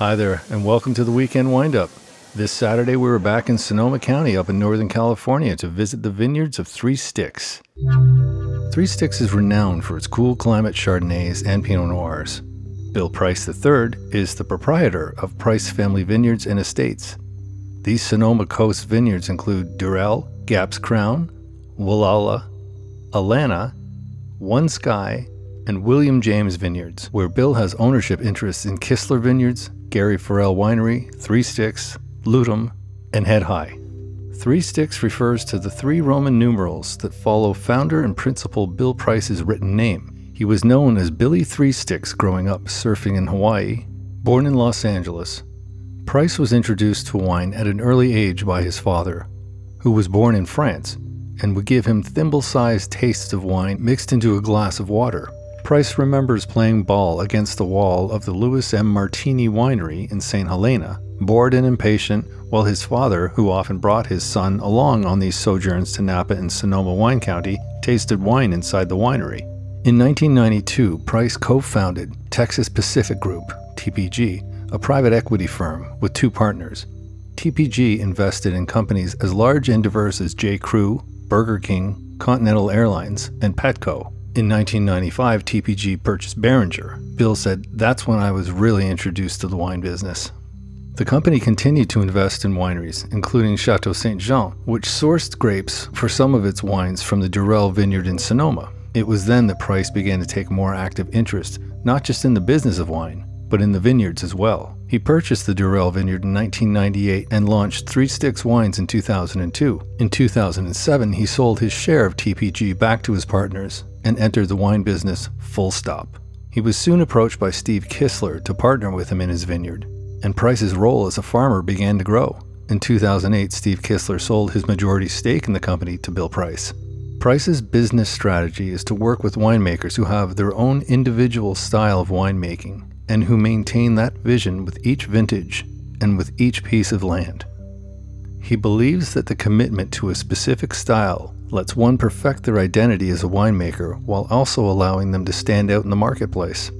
Hi there, and welcome to the Weekend Wined Up. This Saturday, we were back in Sonoma County up in Northern California to visit the vineyards of Three Sticks. Three Sticks is renowned for its cool climate Chardonnays and Pinot Noirs. Bill Price III is the proprietor of Price Family Vineyards and Estates. These Sonoma Coast vineyards include Durell, Gaps Crown, Gualala, Alana, One Sky, and William James Vineyards, where Bill has ownership interests in Kistler Vineyards, Gary Farrell Winery, Three Sticks, Lutum, and Head High. Three Sticks refers to the three Roman numerals that follow founder and principal Bill Price's written name. He was known as Billy Three Sticks growing up surfing in Hawaii. Born in Los Angeles, Price was introduced to wine at an early age by his father, who was born in France and would give him thimble sized tastes of wine mixed into a glass of water. Price remembers playing ball against the wall of the Louis M. Martini winery in St. Helena, bored and impatient, while his father, who often brought his son along on these sojourns to Napa and Sonoma Wine County, tasted wine inside the winery. In 1992, Price co founded Texas Pacific Group, TPG, a private equity firm with two partners. TPG invested in companies as large and diverse as J. Crew, Burger King, Continental Airlines, and Petco. In 1995, TPG purchased Beringer. Bill said, That's when I was really introduced to the wine business. The company continued to invest in wineries, including Chateau Saint Jean, which sourced grapes for some of its wines from the Durell vineyard in Sonoma. It was then that Price began to take more active interest, not just in the business of wine, but in the vineyards as well. He purchased the Durell vineyard in 1998 and launched Three Sticks Wines in 2002. In 2007, he sold his share of TPG back to his partners and entered the wine business full stop. He was soon approached by Steve Kistler to partner with him in his vineyard, and Price's role as a farmer began to grow. In 2008, Steve Kistler sold his majority stake in the company to Bill Price. Price's business strategy is to work with winemakers who have their own individual style of winemaking and who maintain that vision with each vintage and with each piece of land. He believes that the commitment to a specific style lets one perfect their identity as a winemaker while also allowing them to stand out in the marketplace.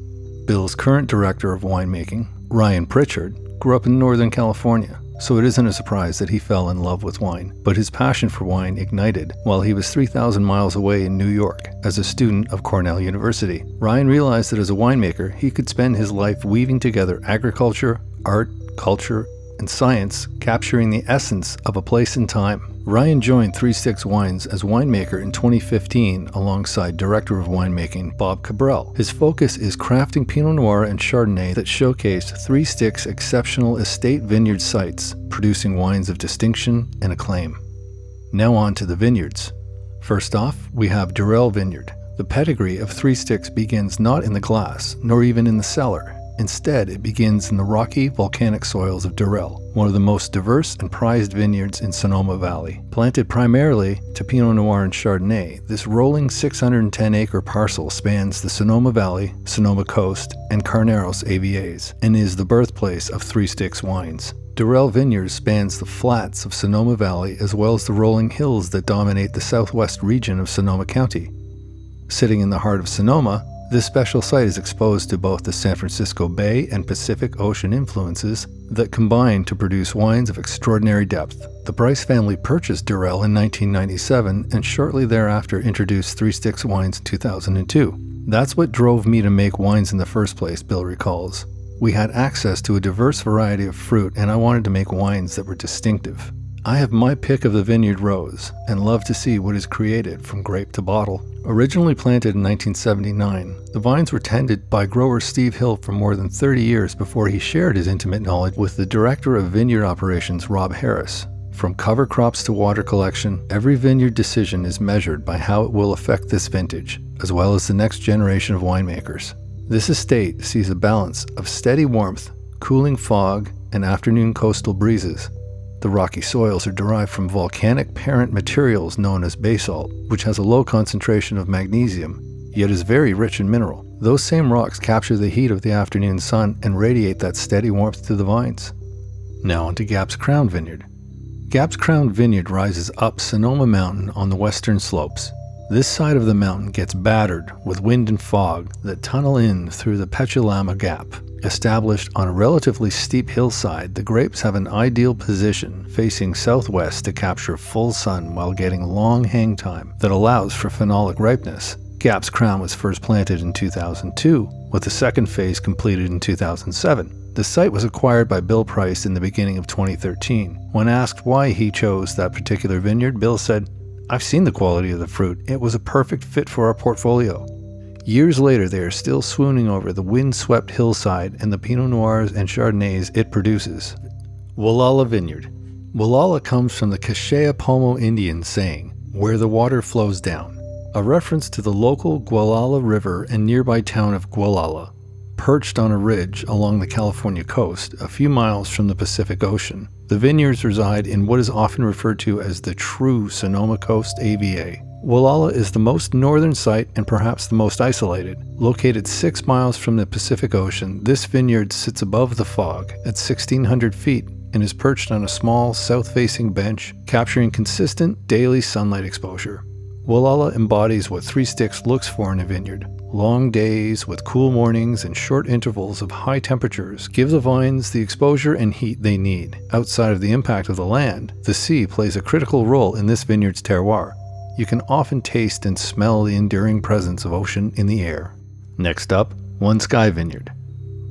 Bill's current director of winemaking, Ryan Prichard, grew up in Northern California, so it isn't a surprise that he fell in love with wine. But his passion for wine ignited while he was 3,000 miles away in New York as a student of Cornell University. Ryan realized that as a winemaker, he could spend his life weaving together agriculture, art, culture, and science, capturing the essence of a place and time. Ryan joined Three Sticks Wines as winemaker in 2015 alongside director of winemaking Bob Cabral. His focus is crafting Pinot Noir and Chardonnay that showcase Three Sticks' exceptional estate vineyard sites, producing wines of distinction and acclaim. Now on to the vineyards. First off, we have Durell Vineyard. The pedigree of Three Sticks begins not in the glass, nor even in the cellar. Instead, it begins in the rocky, volcanic soils of Durell, one of the most diverse and prized vineyards in Sonoma Valley. Planted primarily to Pinot Noir and Chardonnay, this rolling 610 acre parcel spans the Sonoma Valley, Sonoma Coast, and Carneros AVAs, and is the birthplace of Three Sticks wines. Durell Vineyards spans the flats of Sonoma Valley as well as the rolling hills that dominate the southwest region of Sonoma County. Sitting in the heart of Sonoma, this special site is exposed to both the San Francisco Bay and Pacific Ocean influences that combine to produce wines of extraordinary depth. The Price family purchased Durell in 1997 and shortly thereafter introduced Three Sticks wines in 2002. That's what drove me to make wines in the first place, Bill recalls. We had access to a diverse variety of fruit, and I wanted to make wines that were distinctive. I have my pick of the vineyard rows and love to see what is created from grape to bottle. Originally planted in 1979, the vines were tended by grower Steve Hill for more than 30 years before he shared his intimate knowledge with the director of vineyard operations, Rob Harris. From cover crops to water collection, every vineyard decision is measured by how it will affect this vintage, as well as the next generation of winemakers. This estate sees a balance of steady warmth, cooling fog, and afternoon coastal breezes the rocky soils are derived from volcanic parent materials known as basalt, which has a low concentration of magnesium, yet is very rich in mineral. Those same rocks capture the heat of the afternoon sun and radiate that steady warmth to the vines. Now onto Gaps Crown Vineyard. Gaps Crown Vineyard rises up Sonoma Mountain on the western slopes. This side of the mountain gets battered with wind and fog that tunnel in through the Petaluma Gap Established on a relatively steep hillside, the grapes have an ideal position facing southwest to capture full sun while getting long hang time that allows for phenolic ripeness. Gap's Crown was first planted in 2002, with the second phase completed in 2007. The site was acquired by Bill Price in the beginning of 2013. When asked why he chose that particular vineyard, Bill said, I've seen the quality of the fruit. It was a perfect fit for our portfolio. Years later, they are still swooning over the wind-swept hillside and the Pinot Noirs and Chardonnays it produces. Gualala Vineyard. Gualala comes from the Kashaya Indian saying, where the water flows down, a reference to the local Gualala River and nearby town of Gualala, perched on a ridge along the California coast, a few miles from the Pacific Ocean. The vineyards reside in what is often referred to as the true Sonoma Coast AVA, Gualala is the most northern site and perhaps the most isolated. Located six miles from the Pacific Ocean, this vineyard sits above the fog at 1,600 feet and is perched on a small south facing bench, capturing consistent daily sunlight exposure. Gualala embodies what Three Sticks looks for in a vineyard. Long days with cool mornings and short intervals of high temperatures give the vines the exposure and heat they need. Outside of the impact of the land, the sea plays a critical role in this vineyard's terroir you can often taste and smell the enduring presence of ocean in the air. Next up, One Sky Vineyard.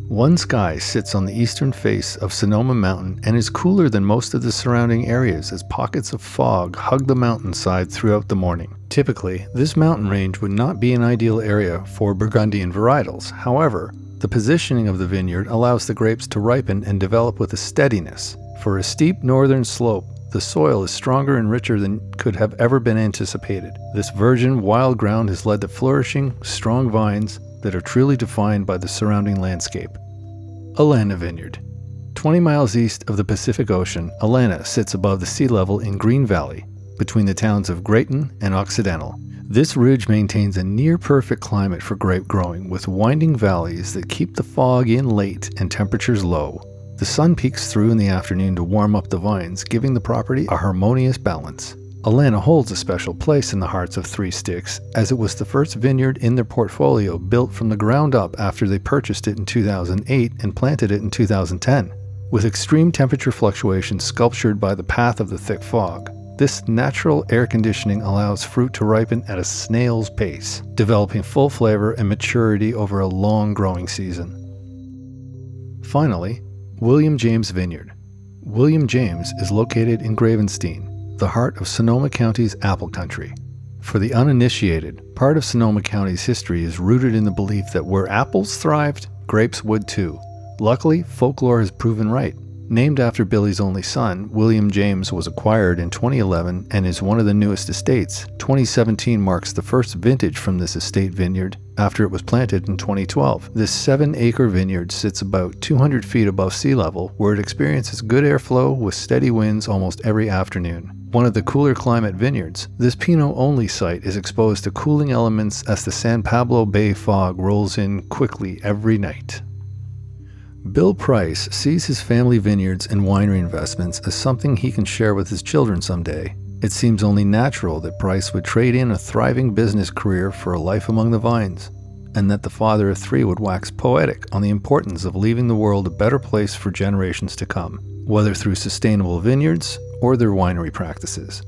One Sky sits on the eastern face of Sonoma Mountain and is cooler than most of the surrounding areas as pockets of fog hug the mountainside throughout the morning. Typically, this mountain range would not be an ideal area for Burgundian varietals. However, the positioning of the vineyard allows the grapes to ripen and develop with a steadiness. For a steep northern slope, the soil is stronger and richer than could have ever been anticipated. This virgin, wild ground has led to flourishing, strong vines that are truly defined by the surrounding landscape. Alana Vineyard. 20 miles east of the Pacific Ocean, Alana sits above the sea level in Green Valley, between the towns of Graton and Occidental. This ridge maintains a near perfect climate for grape growing, with winding valleys that keep the fog in late and temperatures low. The sun peeks through in the afternoon to warm up the vines, giving the property a harmonious balance. Alana holds a special place in the hearts of Three Sticks, as it was the first vineyard in their portfolio built from the ground up after they purchased it in 2008 and planted it in 2010. With extreme temperature fluctuations sculptured by the path of the thick fog, this natural air conditioning allows fruit to ripen at a snail's pace, developing full flavor and maturity over a long growing season. Finally, William James Vineyard. William James is located in Gravenstein, the heart of Sonoma County's apple country. For the uninitiated, part of Sonoma County's history is rooted in the belief that where apples thrived, grapes would too. Luckily, folklore has proven right. Named after Billy's only son, William James was acquired in 2011 and is one of the newest estates. 2017 marks the first vintage from this estate vineyard after it was planted in 2012. This 7 acre vineyard sits about 200 feet above sea level, where it experiences good airflow with steady winds almost every afternoon. One of the cooler climate vineyards, this Pinot only site is exposed to cooling elements as the San Pablo Bay fog rolls in quickly every night. Bill Price sees his family vineyards and winery investments as something he can share with his children someday. It seems only natural that Price would trade in a thriving business career for a life among the vines, and that the father of three would wax poetic on the importance of leaving the world a better place for generations to come, whether through sustainable vineyards or their winery practices.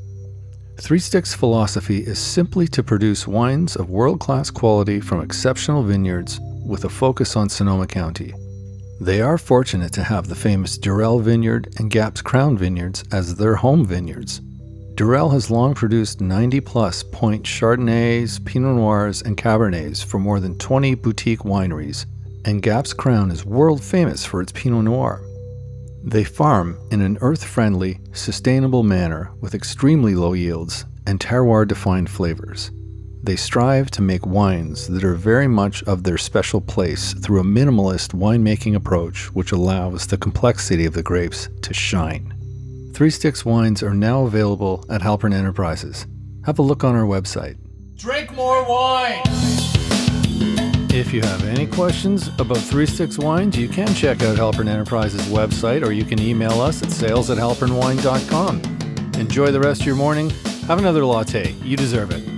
Three Sticks' philosophy is simply to produce wines of world class quality from exceptional vineyards with a focus on Sonoma County. They are fortunate to have the famous Durell Vineyard and Gaps Crown Vineyards as their home vineyards. Durell has long produced 90 plus point Chardonnays, Pinot Noirs, and Cabernets for more than 20 boutique wineries, and Gaps Crown is world famous for its Pinot Noir. They farm in an earth friendly, sustainable manner with extremely low yields and terroir defined flavors. They strive to make wines that are very much of their special place through a minimalist winemaking approach which allows the complexity of the grapes to shine. Three Sticks wines are now available at Halpern Enterprises. Have a look on our website. Drink more wine! If you have any questions about Three Sticks wines, you can check out Halpern Enterprises' website or you can email us at sales at halpernwine.com. Enjoy the rest of your morning. Have another latte. You deserve it.